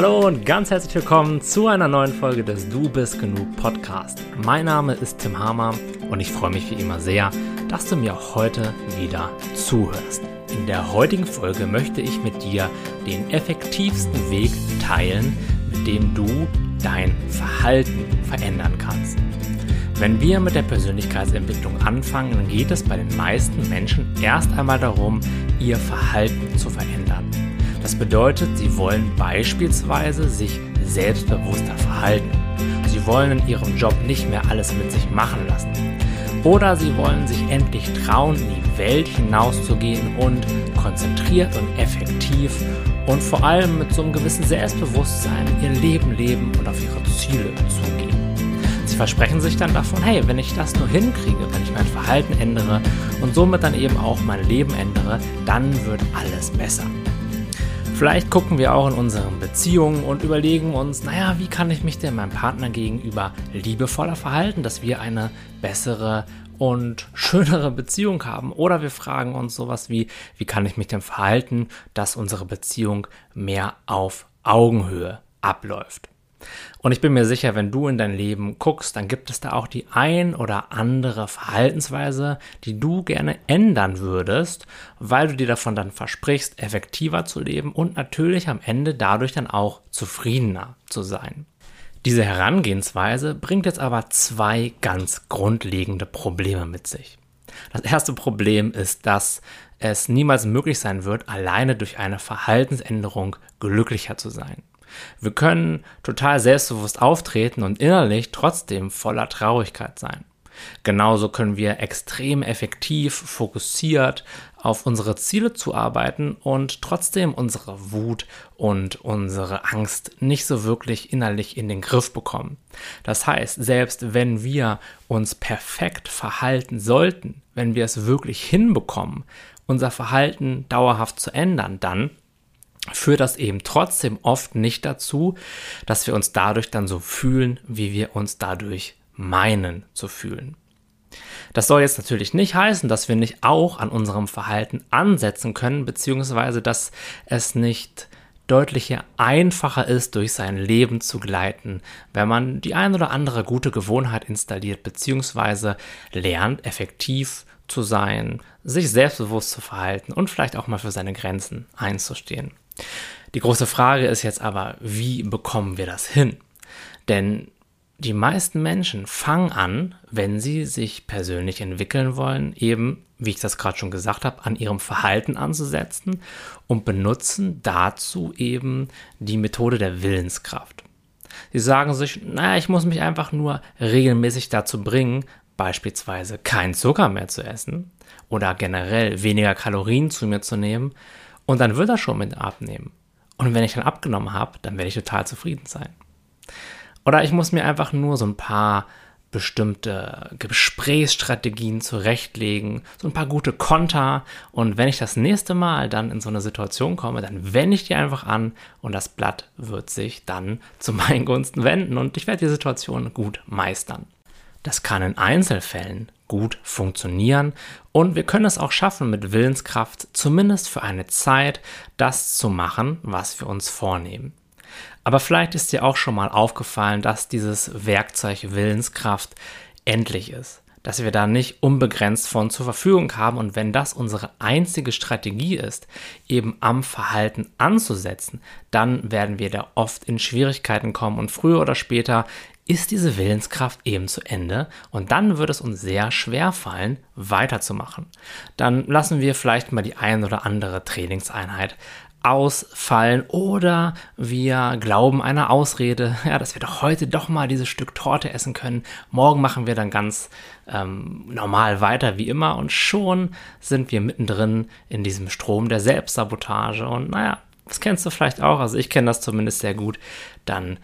Hallo und ganz herzlich willkommen zu einer neuen Folge des Du bist genug Podcast. Mein Name ist Tim Hamer und ich freue mich wie immer sehr, dass du mir auch heute wieder zuhörst. In der heutigen Folge möchte ich mit dir den effektivsten Weg teilen, mit dem du dein Verhalten verändern kannst. Wenn wir mit der Persönlichkeitsentwicklung anfangen, dann geht es bei den meisten Menschen erst einmal darum, ihr Verhalten zu verändern. Das bedeutet, sie wollen beispielsweise sich selbstbewusster verhalten. Sie wollen in ihrem Job nicht mehr alles mit sich machen lassen. Oder sie wollen sich endlich trauen, in die Welt hinauszugehen und konzentriert und effektiv und vor allem mit so einem gewissen Selbstbewusstsein ihr Leben leben und auf ihre Ziele zugehen versprechen sich dann davon, hey, wenn ich das nur hinkriege, wenn ich mein Verhalten ändere und somit dann eben auch mein Leben ändere, dann wird alles besser. Vielleicht gucken wir auch in unseren Beziehungen und überlegen uns, naja, wie kann ich mich denn meinem Partner gegenüber liebevoller verhalten, dass wir eine bessere und schönere Beziehung haben. Oder wir fragen uns sowas wie, wie kann ich mich denn verhalten, dass unsere Beziehung mehr auf Augenhöhe abläuft. Und ich bin mir sicher, wenn du in dein Leben guckst, dann gibt es da auch die ein oder andere Verhaltensweise, die du gerne ändern würdest, weil du dir davon dann versprichst, effektiver zu leben und natürlich am Ende dadurch dann auch zufriedener zu sein. Diese Herangehensweise bringt jetzt aber zwei ganz grundlegende Probleme mit sich. Das erste Problem ist, dass es niemals möglich sein wird, alleine durch eine Verhaltensänderung glücklicher zu sein. Wir können total selbstbewusst auftreten und innerlich trotzdem voller Traurigkeit sein. Genauso können wir extrem effektiv, fokussiert auf unsere Ziele zuarbeiten und trotzdem unsere Wut und unsere Angst nicht so wirklich innerlich in den Griff bekommen. Das heißt, selbst wenn wir uns perfekt verhalten sollten, wenn wir es wirklich hinbekommen, unser Verhalten dauerhaft zu ändern, dann führt das eben trotzdem oft nicht dazu, dass wir uns dadurch dann so fühlen, wie wir uns dadurch meinen zu fühlen. Das soll jetzt natürlich nicht heißen, dass wir nicht auch an unserem Verhalten ansetzen können, beziehungsweise dass es nicht deutlich einfacher ist, durch sein Leben zu gleiten, wenn man die ein oder andere gute Gewohnheit installiert, beziehungsweise lernt, effektiv zu sein, sich selbstbewusst zu verhalten und vielleicht auch mal für seine Grenzen einzustehen. Die große Frage ist jetzt aber, wie bekommen wir das hin? Denn die meisten Menschen fangen an, wenn sie sich persönlich entwickeln wollen, eben, wie ich das gerade schon gesagt habe, an ihrem Verhalten anzusetzen und benutzen dazu eben die Methode der Willenskraft. Sie sagen sich, naja, ich muss mich einfach nur regelmäßig dazu bringen, beispielsweise keinen Zucker mehr zu essen oder generell weniger Kalorien zu mir zu nehmen und dann wird er schon mit abnehmen. Und wenn ich dann abgenommen habe, dann werde ich total zufrieden sein. Oder ich muss mir einfach nur so ein paar bestimmte Gesprächsstrategien zurechtlegen, so ein paar gute Konter. Und wenn ich das nächste Mal dann in so eine Situation komme, dann wende ich die einfach an und das Blatt wird sich dann zu meinen Gunsten wenden und ich werde die Situation gut meistern. Das kann in Einzelfällen gut funktionieren und wir können es auch schaffen, mit Willenskraft zumindest für eine Zeit das zu machen, was wir uns vornehmen. Aber vielleicht ist dir auch schon mal aufgefallen, dass dieses Werkzeug Willenskraft endlich ist, dass wir da nicht unbegrenzt von zur Verfügung haben und wenn das unsere einzige Strategie ist, eben am Verhalten anzusetzen, dann werden wir da oft in Schwierigkeiten kommen und früher oder später ist diese Willenskraft eben zu Ende und dann wird es uns sehr schwer fallen, weiterzumachen. Dann lassen wir vielleicht mal die ein oder andere Trainingseinheit ausfallen oder wir glauben einer Ausrede, ja, dass wir doch heute doch mal dieses Stück Torte essen können. Morgen machen wir dann ganz ähm, normal weiter wie immer und schon sind wir mittendrin in diesem Strom der Selbstsabotage und naja, das kennst du vielleicht auch, also ich kenne das zumindest sehr gut, dann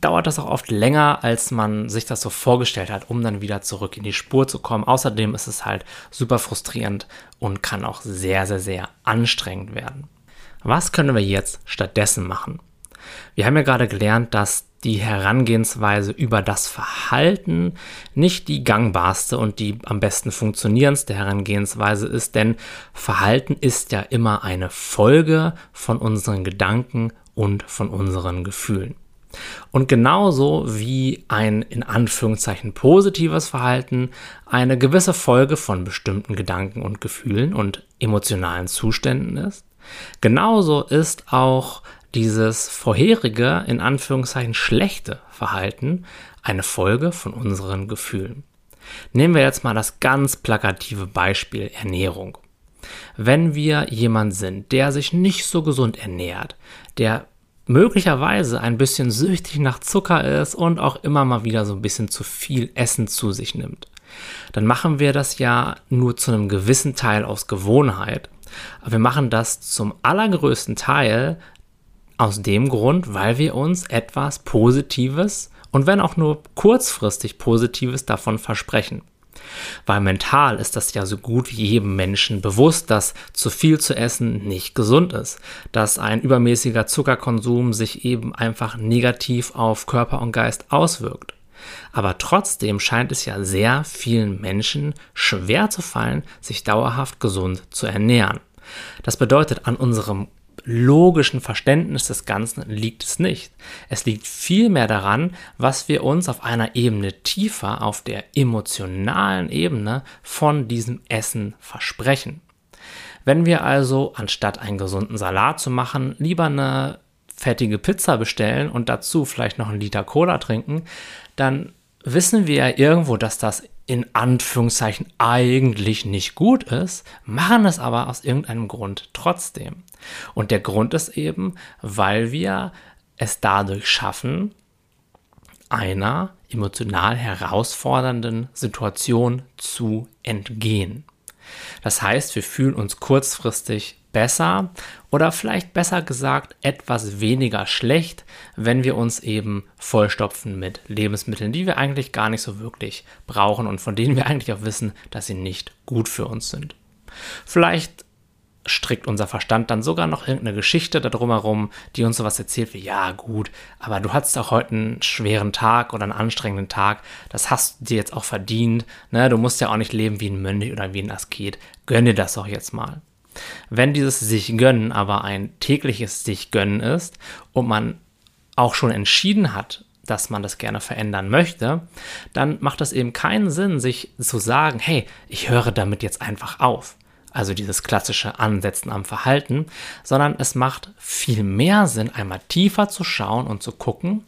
dauert das auch oft länger, als man sich das so vorgestellt hat, um dann wieder zurück in die Spur zu kommen. Außerdem ist es halt super frustrierend und kann auch sehr, sehr, sehr anstrengend werden. Was können wir jetzt stattdessen machen? Wir haben ja gerade gelernt, dass die Herangehensweise über das Verhalten nicht die gangbarste und die am besten funktionierendste Herangehensweise ist, denn Verhalten ist ja immer eine Folge von unseren Gedanken und von unseren Gefühlen. Und genauso wie ein in Anführungszeichen positives Verhalten eine gewisse Folge von bestimmten Gedanken und Gefühlen und emotionalen Zuständen ist, genauso ist auch dieses vorherige in Anführungszeichen schlechte Verhalten eine Folge von unseren Gefühlen. Nehmen wir jetzt mal das ganz plakative Beispiel Ernährung. Wenn wir jemand sind, der sich nicht so gesund ernährt, der möglicherweise ein bisschen süchtig nach Zucker ist und auch immer mal wieder so ein bisschen zu viel Essen zu sich nimmt, dann machen wir das ja nur zu einem gewissen Teil aus Gewohnheit. Aber wir machen das zum allergrößten Teil aus dem Grund, weil wir uns etwas Positives und wenn auch nur kurzfristig Positives davon versprechen. Weil mental ist das ja so gut wie jedem Menschen bewusst, dass zu viel zu essen nicht gesund ist, dass ein übermäßiger Zuckerkonsum sich eben einfach negativ auf Körper und Geist auswirkt. Aber trotzdem scheint es ja sehr vielen Menschen schwer zu fallen, sich dauerhaft gesund zu ernähren. Das bedeutet, an unserem logischen Verständnis des Ganzen liegt es nicht. Es liegt vielmehr daran, was wir uns auf einer Ebene tiefer, auf der emotionalen Ebene von diesem Essen versprechen. Wenn wir also anstatt einen gesunden Salat zu machen, lieber eine fettige Pizza bestellen und dazu vielleicht noch einen Liter Cola trinken, dann wissen wir ja irgendwo, dass das in Anführungszeichen eigentlich nicht gut ist, machen es aber aus irgendeinem Grund trotzdem. Und der Grund ist eben, weil wir es dadurch schaffen, einer emotional herausfordernden Situation zu entgehen. Das heißt, wir fühlen uns kurzfristig besser oder vielleicht besser gesagt etwas weniger schlecht, wenn wir uns eben vollstopfen mit Lebensmitteln, die wir eigentlich gar nicht so wirklich brauchen und von denen wir eigentlich auch wissen, dass sie nicht gut für uns sind. Vielleicht strickt unser Verstand dann sogar noch irgendeine Geschichte darum herum, die uns sowas erzählt wie, ja gut, aber du hattest auch heute einen schweren Tag oder einen anstrengenden Tag, das hast du dir jetzt auch verdient, ne? du musst ja auch nicht leben wie ein Mönch oder wie ein Asket, gönn dir das doch jetzt mal. Wenn dieses sich gönnen aber ein tägliches sich gönnen ist und man auch schon entschieden hat, dass man das gerne verändern möchte, dann macht es eben keinen Sinn, sich zu sagen, hey, ich höre damit jetzt einfach auf. Also dieses klassische Ansetzen am Verhalten, sondern es macht viel mehr Sinn, einmal tiefer zu schauen und zu gucken,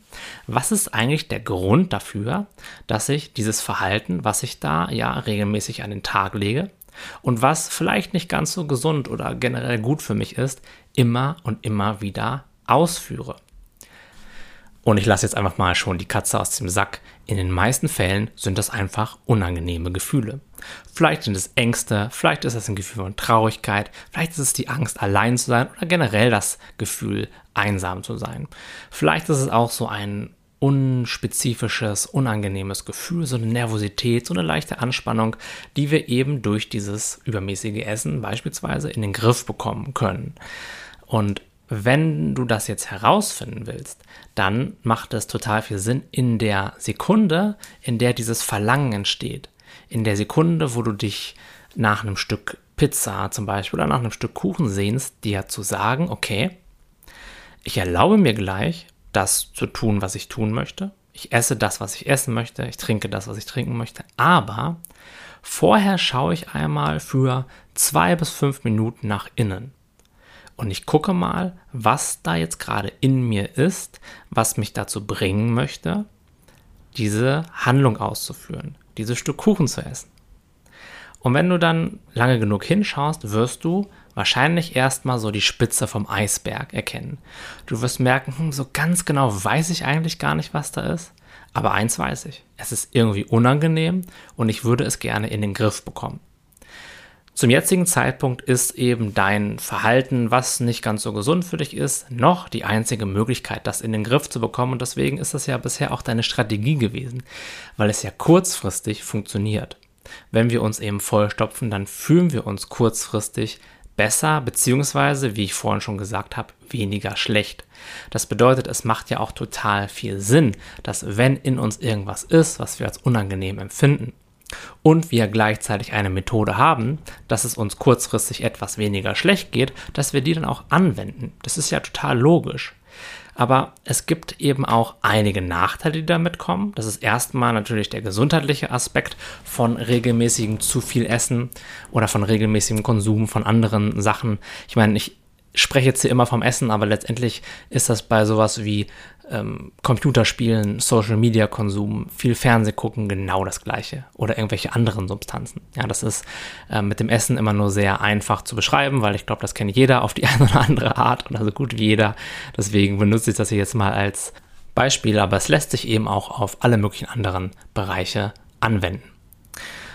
was ist eigentlich der Grund dafür, dass ich dieses Verhalten, was ich da ja regelmäßig an den Tag lege, und was vielleicht nicht ganz so gesund oder generell gut für mich ist, immer und immer wieder ausführe. Und ich lasse jetzt einfach mal schon die Katze aus dem Sack. In den meisten Fällen sind das einfach unangenehme Gefühle. Vielleicht sind es Ängste, vielleicht ist es ein Gefühl von Traurigkeit, vielleicht ist es die Angst, allein zu sein oder generell das Gefühl, einsam zu sein. Vielleicht ist es auch so ein unspezifisches, unangenehmes Gefühl, so eine Nervosität, so eine leichte Anspannung, die wir eben durch dieses übermäßige Essen beispielsweise in den Griff bekommen können. Und wenn du das jetzt herausfinden willst, dann macht es total viel Sinn in der Sekunde, in der dieses Verlangen entsteht, in der Sekunde, wo du dich nach einem Stück Pizza zum Beispiel oder nach einem Stück Kuchen sehnst, dir zu sagen, okay, ich erlaube mir gleich, das zu tun, was ich tun möchte. Ich esse das, was ich essen möchte. Ich trinke das, was ich trinken möchte. Aber vorher schaue ich einmal für zwei bis fünf Minuten nach innen. Und ich gucke mal, was da jetzt gerade in mir ist, was mich dazu bringen möchte, diese Handlung auszuführen, dieses Stück Kuchen zu essen. Und wenn du dann lange genug hinschaust, wirst du wahrscheinlich erstmal so die Spitze vom Eisberg erkennen. Du wirst merken, hm, so ganz genau weiß ich eigentlich gar nicht, was da ist. Aber eins weiß ich, es ist irgendwie unangenehm und ich würde es gerne in den Griff bekommen. Zum jetzigen Zeitpunkt ist eben dein Verhalten, was nicht ganz so gesund für dich ist, noch die einzige Möglichkeit, das in den Griff zu bekommen. Und deswegen ist das ja bisher auch deine Strategie gewesen, weil es ja kurzfristig funktioniert. Wenn wir uns eben vollstopfen, dann fühlen wir uns kurzfristig besser, beziehungsweise, wie ich vorhin schon gesagt habe, weniger schlecht. Das bedeutet, es macht ja auch total viel Sinn, dass wenn in uns irgendwas ist, was wir als unangenehm empfinden, und wir gleichzeitig eine Methode haben, dass es uns kurzfristig etwas weniger schlecht geht, dass wir die dann auch anwenden. Das ist ja total logisch. Aber es gibt eben auch einige Nachteile, die damit kommen. Das ist erstmal natürlich der gesundheitliche Aspekt von regelmäßigem zu viel Essen oder von regelmäßigem Konsum von anderen Sachen. Ich meine, ich spreche jetzt hier immer vom Essen, aber letztendlich ist das bei sowas wie ähm, Computerspielen, Social Media Konsum, viel Fernseh gucken genau das gleiche oder irgendwelche anderen Substanzen. Ja, das ist äh, mit dem Essen immer nur sehr einfach zu beschreiben, weil ich glaube, das kennt jeder auf die eine oder andere Art oder so gut wie jeder. Deswegen benutze ich das hier jetzt mal als Beispiel, aber es lässt sich eben auch auf alle möglichen anderen Bereiche anwenden.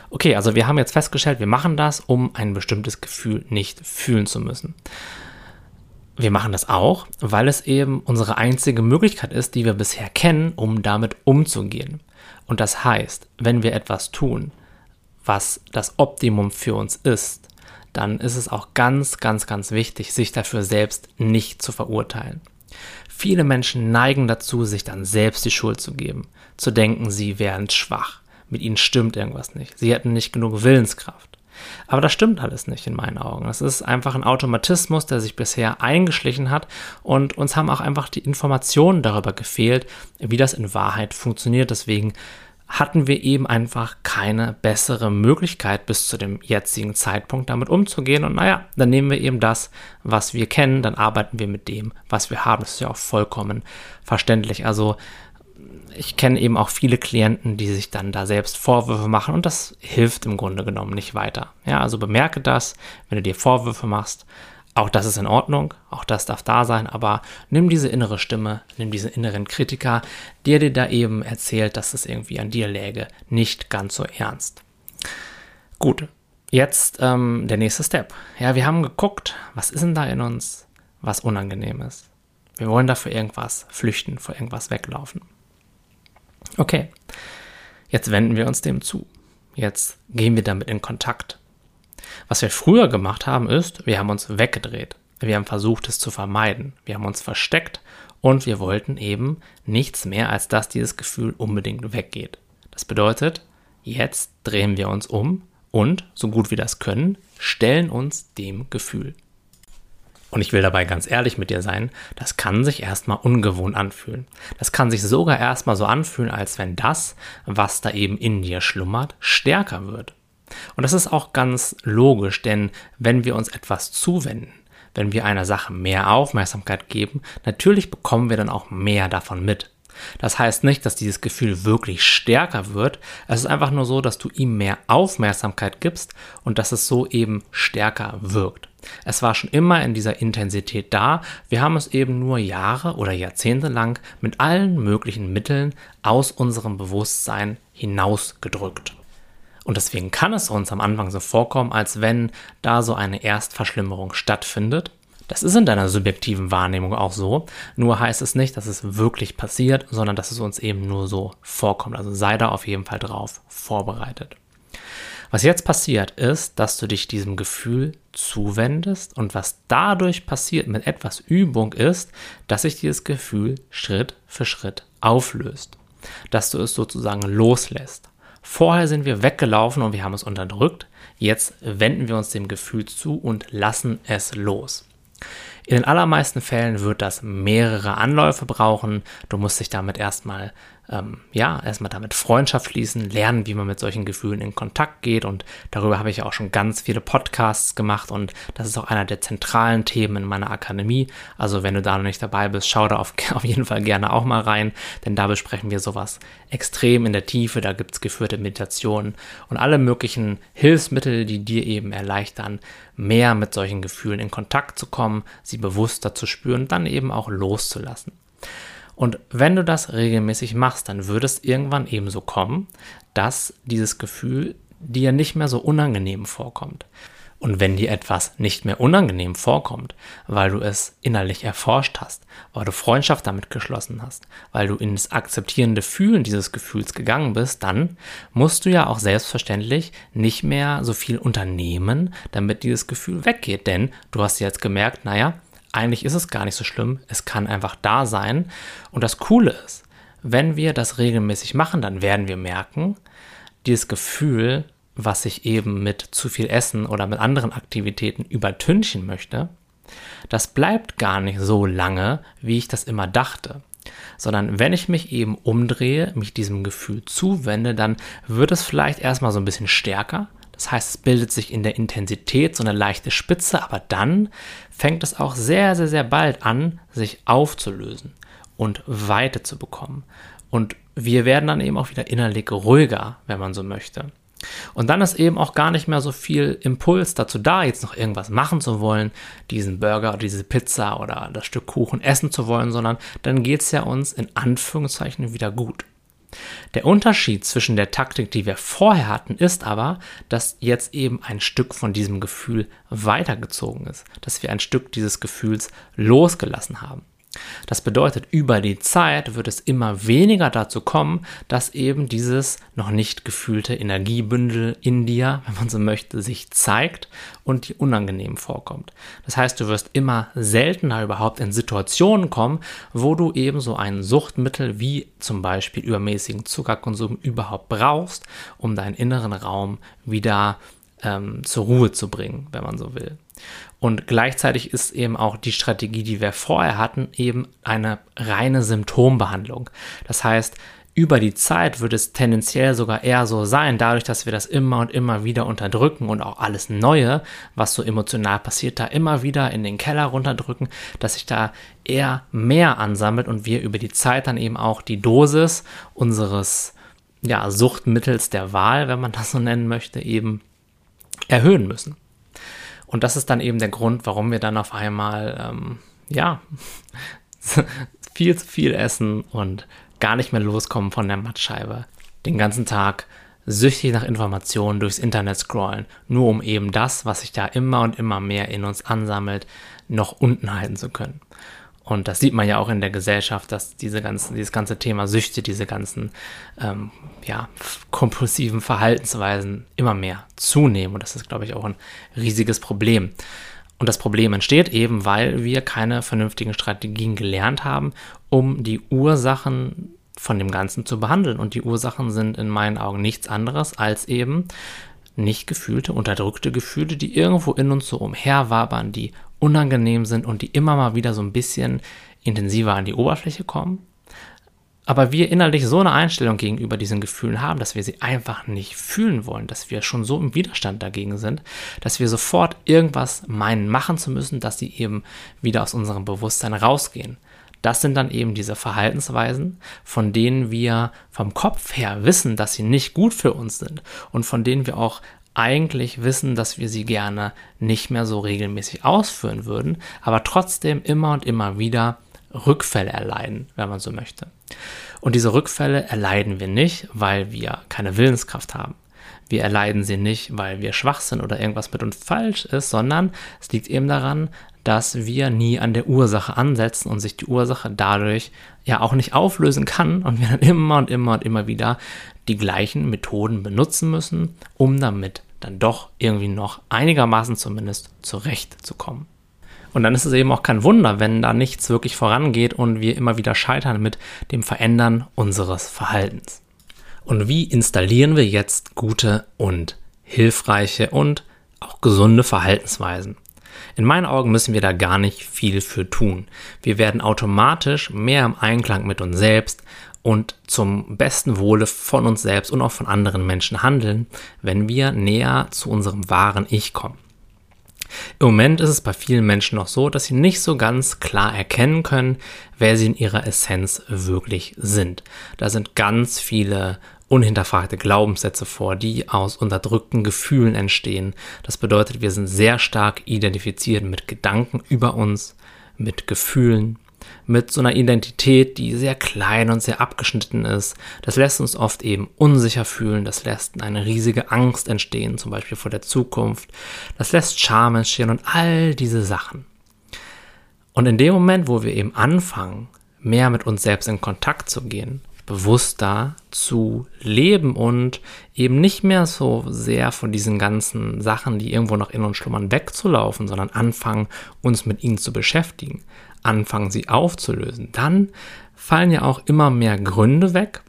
Okay, also wir haben jetzt festgestellt, wir machen das, um ein bestimmtes Gefühl nicht fühlen zu müssen. Wir machen das auch, weil es eben unsere einzige Möglichkeit ist, die wir bisher kennen, um damit umzugehen. Und das heißt, wenn wir etwas tun, was das Optimum für uns ist, dann ist es auch ganz, ganz, ganz wichtig, sich dafür selbst nicht zu verurteilen. Viele Menschen neigen dazu, sich dann selbst die Schuld zu geben, zu denken, sie wären schwach, mit ihnen stimmt irgendwas nicht, sie hätten nicht genug Willenskraft. Aber das stimmt alles nicht in meinen Augen. Das ist einfach ein Automatismus, der sich bisher eingeschlichen hat und uns haben auch einfach die Informationen darüber gefehlt, wie das in Wahrheit funktioniert. Deswegen hatten wir eben einfach keine bessere Möglichkeit bis zu dem jetzigen Zeitpunkt damit umzugehen. Und naja, dann nehmen wir eben das, was wir kennen, dann arbeiten wir mit dem, was wir haben. Das ist ja auch vollkommen verständlich. Also ich kenne eben auch viele Klienten, die sich dann da selbst Vorwürfe machen und das hilft im Grunde genommen nicht weiter. Ja, also bemerke das, wenn du dir Vorwürfe machst. Auch das ist in Ordnung, auch das darf da sein, aber nimm diese innere Stimme, nimm diesen inneren Kritiker, der dir da eben erzählt, dass es irgendwie an dir läge, nicht ganz so ernst. Gut, jetzt ähm, der nächste Step. Ja, wir haben geguckt, was ist denn da in uns, was unangenehm ist. Wir wollen dafür irgendwas flüchten, vor irgendwas weglaufen. Okay, jetzt wenden wir uns dem zu. Jetzt gehen wir damit in Kontakt. Was wir früher gemacht haben, ist, wir haben uns weggedreht. Wir haben versucht, es zu vermeiden. Wir haben uns versteckt und wir wollten eben nichts mehr, als dass dieses Gefühl unbedingt weggeht. Das bedeutet, jetzt drehen wir uns um und, so gut wir das können, stellen uns dem Gefühl. Und ich will dabei ganz ehrlich mit dir sein, das kann sich erstmal ungewohnt anfühlen. Das kann sich sogar erstmal so anfühlen, als wenn das, was da eben in dir schlummert, stärker wird. Und das ist auch ganz logisch, denn wenn wir uns etwas zuwenden, wenn wir einer Sache mehr Aufmerksamkeit geben, natürlich bekommen wir dann auch mehr davon mit. Das heißt nicht, dass dieses Gefühl wirklich stärker wird. Es ist einfach nur so, dass du ihm mehr Aufmerksamkeit gibst und dass es so eben stärker wirkt. Es war schon immer in dieser Intensität da, wir haben es eben nur Jahre oder Jahrzehnte lang mit allen möglichen Mitteln aus unserem Bewusstsein hinausgedrückt. Und deswegen kann es uns am Anfang so vorkommen, als wenn da so eine Erstverschlimmerung stattfindet. Das ist in deiner subjektiven Wahrnehmung auch so, nur heißt es nicht, dass es wirklich passiert, sondern dass es uns eben nur so vorkommt. Also sei da auf jeden Fall drauf vorbereitet. Was jetzt passiert ist, dass du dich diesem Gefühl zuwendest und was dadurch passiert mit etwas Übung ist, dass sich dieses Gefühl Schritt für Schritt auflöst, dass du es sozusagen loslässt. Vorher sind wir weggelaufen und wir haben es unterdrückt, jetzt wenden wir uns dem Gefühl zu und lassen es los. In den allermeisten Fällen wird das mehrere Anläufe brauchen. Du musst dich damit erstmal ähm, ja, erstmal damit Freundschaft schließen, lernen, wie man mit solchen Gefühlen in Kontakt geht. Und darüber habe ich auch schon ganz viele Podcasts gemacht und das ist auch einer der zentralen Themen in meiner Akademie. Also wenn du da noch nicht dabei bist, schau da auf, auf jeden Fall gerne auch mal rein, denn da besprechen wir sowas extrem in der Tiefe. Da gibt es geführte Meditationen und alle möglichen Hilfsmittel, die dir eben erleichtern, mehr mit solchen Gefühlen in Kontakt zu kommen, sie bewusster zu spüren, dann eben auch loszulassen. Und wenn du das regelmäßig machst, dann würde es irgendwann ebenso kommen, dass dieses Gefühl dir nicht mehr so unangenehm vorkommt. Und wenn dir etwas nicht mehr unangenehm vorkommt, weil du es innerlich erforscht hast, weil du Freundschaft damit geschlossen hast, weil du ins akzeptierende Fühlen dieses Gefühls gegangen bist, dann musst du ja auch selbstverständlich nicht mehr so viel unternehmen, damit dieses Gefühl weggeht. Denn du hast jetzt gemerkt, naja, eigentlich ist es gar nicht so schlimm, es kann einfach da sein. Und das Coole ist, wenn wir das regelmäßig machen, dann werden wir merken, dieses Gefühl, was ich eben mit zu viel Essen oder mit anderen Aktivitäten übertünchen möchte, Das bleibt gar nicht so lange, wie ich das immer dachte sondern wenn ich mich eben umdrehe, mich diesem Gefühl zuwende, dann wird es vielleicht erstmal so ein bisschen stärker. Das heißt, es bildet sich in der Intensität so eine leichte Spitze, aber dann fängt es auch sehr, sehr, sehr bald an, sich aufzulösen und Weite zu bekommen. Und wir werden dann eben auch wieder innerlich ruhiger, wenn man so möchte. Und dann ist eben auch gar nicht mehr so viel Impuls dazu da, jetzt noch irgendwas machen zu wollen, diesen Burger oder diese Pizza oder das Stück Kuchen essen zu wollen, sondern dann geht es ja uns in Anführungszeichen wieder gut. Der Unterschied zwischen der Taktik, die wir vorher hatten, ist aber, dass jetzt eben ein Stück von diesem Gefühl weitergezogen ist, dass wir ein Stück dieses Gefühls losgelassen haben. Das bedeutet, über die Zeit wird es immer weniger dazu kommen, dass eben dieses noch nicht gefühlte Energiebündel in dir, wenn man so möchte, sich zeigt und dir unangenehm vorkommt. Das heißt, du wirst immer seltener überhaupt in Situationen kommen, wo du eben so ein Suchtmittel wie zum Beispiel übermäßigen Zuckerkonsum überhaupt brauchst, um deinen inneren Raum wieder ähm, zur Ruhe zu bringen, wenn man so will. Und gleichzeitig ist eben auch die Strategie, die wir vorher hatten, eben eine reine Symptombehandlung. Das heißt, über die Zeit wird es tendenziell sogar eher so sein, dadurch, dass wir das immer und immer wieder unterdrücken und auch alles Neue, was so emotional passiert, da immer wieder in den Keller runterdrücken, dass sich da eher mehr ansammelt und wir über die Zeit dann eben auch die Dosis unseres ja, Suchtmittels der Wahl, wenn man das so nennen möchte, eben erhöhen müssen. Und das ist dann eben der Grund, warum wir dann auf einmal, ähm, ja, viel zu viel essen und gar nicht mehr loskommen von der Mattscheibe. Den ganzen Tag süchtig nach Informationen durchs Internet scrollen, nur um eben das, was sich da immer und immer mehr in uns ansammelt, noch unten halten zu können. Und das sieht man ja auch in der Gesellschaft, dass diese ganzen, dieses ganze Thema Süchte, diese ganzen ähm, ja, kompulsiven Verhaltensweisen immer mehr zunehmen. Und das ist, glaube ich, auch ein riesiges Problem. Und das Problem entsteht eben, weil wir keine vernünftigen Strategien gelernt haben, um die Ursachen von dem Ganzen zu behandeln. Und die Ursachen sind in meinen Augen nichts anderes als eben nicht gefühlte, unterdrückte Gefühle, die irgendwo in uns so umherwabern, die unangenehm sind und die immer mal wieder so ein bisschen intensiver an die Oberfläche kommen. Aber wir innerlich so eine Einstellung gegenüber diesen Gefühlen haben, dass wir sie einfach nicht fühlen wollen, dass wir schon so im Widerstand dagegen sind, dass wir sofort irgendwas meinen machen zu müssen, dass sie eben wieder aus unserem Bewusstsein rausgehen. Das sind dann eben diese Verhaltensweisen, von denen wir vom Kopf her wissen, dass sie nicht gut für uns sind und von denen wir auch eigentlich wissen, dass wir sie gerne nicht mehr so regelmäßig ausführen würden, aber trotzdem immer und immer wieder Rückfälle erleiden, wenn man so möchte. Und diese Rückfälle erleiden wir nicht, weil wir keine Willenskraft haben. Wir erleiden sie nicht, weil wir schwach sind oder irgendwas mit uns falsch ist, sondern es liegt eben daran, dass wir nie an der Ursache ansetzen und sich die Ursache dadurch ja auch nicht auflösen kann und wir dann immer und immer und immer wieder die gleichen Methoden benutzen müssen, um damit dann doch irgendwie noch einigermaßen zumindest zurechtzukommen. Und dann ist es eben auch kein Wunder, wenn da nichts wirklich vorangeht und wir immer wieder scheitern mit dem Verändern unseres Verhaltens. Und wie installieren wir jetzt gute und hilfreiche und auch gesunde Verhaltensweisen? In meinen Augen müssen wir da gar nicht viel für tun. Wir werden automatisch mehr im Einklang mit uns selbst und zum besten Wohle von uns selbst und auch von anderen Menschen handeln, wenn wir näher zu unserem wahren Ich kommen. Im Moment ist es bei vielen Menschen noch so, dass sie nicht so ganz klar erkennen können, wer sie in ihrer Essenz wirklich sind. Da sind ganz viele unhinterfragte Glaubenssätze vor, die aus unterdrückten Gefühlen entstehen. Das bedeutet, wir sind sehr stark identifiziert mit Gedanken über uns, mit Gefühlen, mit so einer Identität, die sehr klein und sehr abgeschnitten ist. Das lässt uns oft eben unsicher fühlen, das lässt eine riesige Angst entstehen, zum Beispiel vor der Zukunft. Das lässt Scham entstehen und all diese Sachen. Und in dem Moment, wo wir eben anfangen, mehr mit uns selbst in Kontakt zu gehen, bewusster zu leben und eben nicht mehr so sehr von diesen ganzen Sachen, die irgendwo noch in uns schlummern, wegzulaufen, sondern anfangen, uns mit ihnen zu beschäftigen, anfangen, sie aufzulösen. Dann fallen ja auch immer mehr Gründe weg.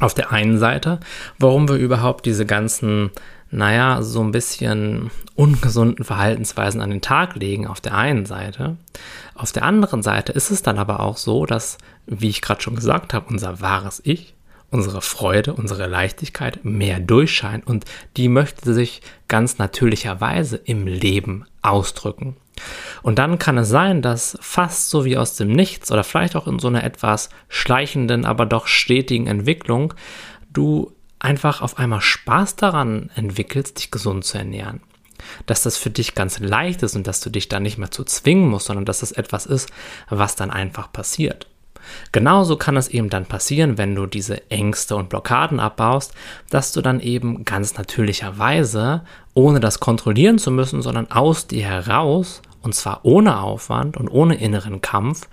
Auf der einen Seite, warum wir überhaupt diese ganzen naja, so ein bisschen ungesunden Verhaltensweisen an den Tag legen auf der einen Seite. Auf der anderen Seite ist es dann aber auch so, dass, wie ich gerade schon gesagt habe, unser wahres Ich, unsere Freude, unsere Leichtigkeit mehr durchscheint und die möchte sich ganz natürlicherweise im Leben ausdrücken. Und dann kann es sein, dass fast so wie aus dem Nichts oder vielleicht auch in so einer etwas schleichenden, aber doch stetigen Entwicklung du einfach auf einmal Spaß daran entwickelst, dich gesund zu ernähren. Dass das für dich ganz leicht ist und dass du dich da nicht mehr zu zwingen musst, sondern dass das etwas ist, was dann einfach passiert. Genauso kann es eben dann passieren, wenn du diese Ängste und Blockaden abbaust, dass du dann eben ganz natürlicherweise, ohne das kontrollieren zu müssen, sondern aus dir heraus, und zwar ohne Aufwand und ohne inneren Kampf,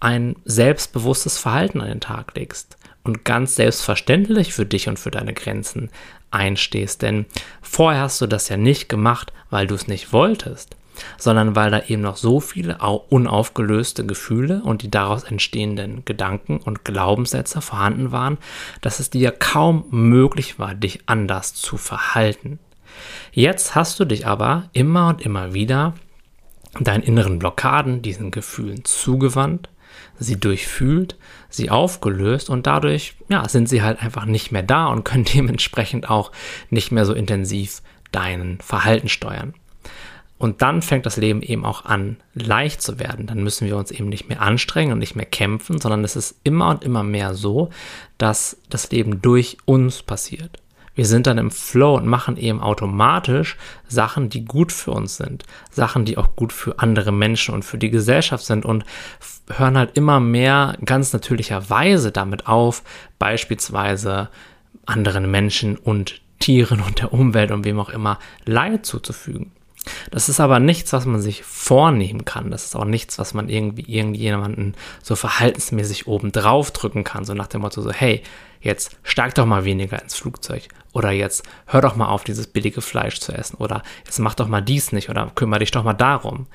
ein selbstbewusstes Verhalten an den Tag legst und ganz selbstverständlich für dich und für deine Grenzen einstehst. Denn vorher hast du das ja nicht gemacht, weil du es nicht wolltest, sondern weil da eben noch so viele unaufgelöste Gefühle und die daraus entstehenden Gedanken und Glaubenssätze vorhanden waren, dass es dir kaum möglich war, dich anders zu verhalten. Jetzt hast du dich aber immer und immer wieder deinen inneren Blockaden, diesen Gefühlen zugewandt sie durchfühlt, sie aufgelöst und dadurch ja, sind sie halt einfach nicht mehr da und können dementsprechend auch nicht mehr so intensiv deinen Verhalten steuern. Und dann fängt das Leben eben auch an, leicht zu werden. Dann müssen wir uns eben nicht mehr anstrengen und nicht mehr kämpfen, sondern es ist immer und immer mehr so, dass das Leben durch uns passiert. Wir sind dann im Flow und machen eben automatisch Sachen, die gut für uns sind. Sachen, die auch gut für andere Menschen und für die Gesellschaft sind und hören halt immer mehr ganz natürlicherweise damit auf, beispielsweise anderen Menschen und Tieren und der Umwelt und wem auch immer Leid zuzufügen. Das ist aber nichts, was man sich vornehmen kann. Das ist auch nichts, was man irgendwie irgendjemanden so verhaltensmäßig oben drauf drücken kann. So nach dem Motto so, hey, jetzt steig doch mal weniger ins Flugzeug. Oder jetzt hör doch mal auf, dieses billige Fleisch zu essen. Oder jetzt mach doch mal dies nicht. Oder kümmere dich doch mal darum.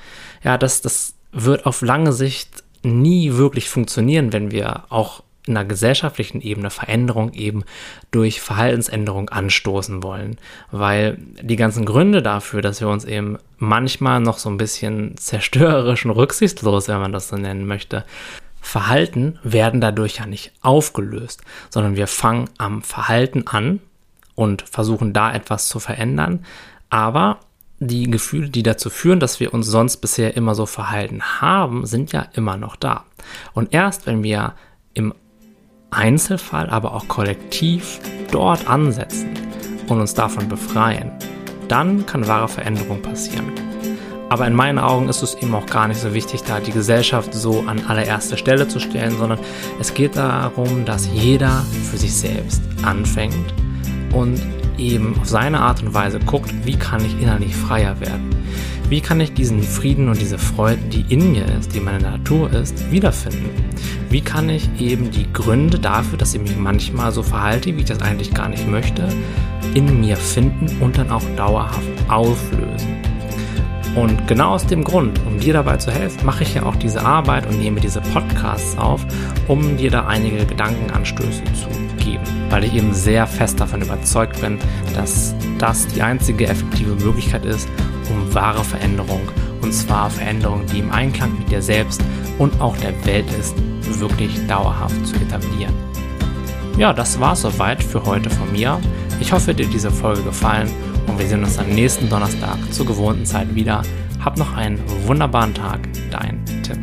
Ja, das, das wird auf lange Sicht nie wirklich funktionieren, wenn wir auch einer gesellschaftlichen Ebene Veränderung eben durch Verhaltensänderung anstoßen wollen. Weil die ganzen Gründe dafür, dass wir uns eben manchmal noch so ein bisschen zerstörerisch und rücksichtslos, wenn man das so nennen möchte, verhalten, werden dadurch ja nicht aufgelöst, sondern wir fangen am Verhalten an und versuchen da etwas zu verändern. Aber die Gefühle, die dazu führen, dass wir uns sonst bisher immer so verhalten haben, sind ja immer noch da. Und erst wenn wir im Einzelfall, aber auch kollektiv dort ansetzen und uns davon befreien, dann kann wahre Veränderung passieren. Aber in meinen Augen ist es eben auch gar nicht so wichtig, da die Gesellschaft so an allererste Stelle zu stellen, sondern es geht darum, dass jeder für sich selbst anfängt und eben auf seine Art und Weise guckt, wie kann ich innerlich freier werden? Wie kann ich diesen Frieden und diese Freude, die in mir ist, die meine Natur ist, wiederfinden? Wie kann ich eben die Gründe dafür, dass ich mich manchmal so verhalte, wie ich das eigentlich gar nicht möchte, in mir finden und dann auch dauerhaft auflösen? Und genau aus dem Grund, um dir dabei zu helfen, mache ich ja auch diese Arbeit und nehme diese Podcasts auf, um dir da einige Gedankenanstöße zu geben. Weil ich eben sehr fest davon überzeugt bin, dass das die einzige effektive Möglichkeit ist, um wahre Veränderung, und zwar Veränderung, die im Einklang mit dir selbst und auch der Welt ist, wirklich dauerhaft zu etablieren. Ja, das war soweit für heute von mir. Ich hoffe, dir diese Folge gefallen und wir sehen uns am nächsten Donnerstag zur gewohnten Zeit wieder. Hab noch einen wunderbaren Tag, dein Tipp.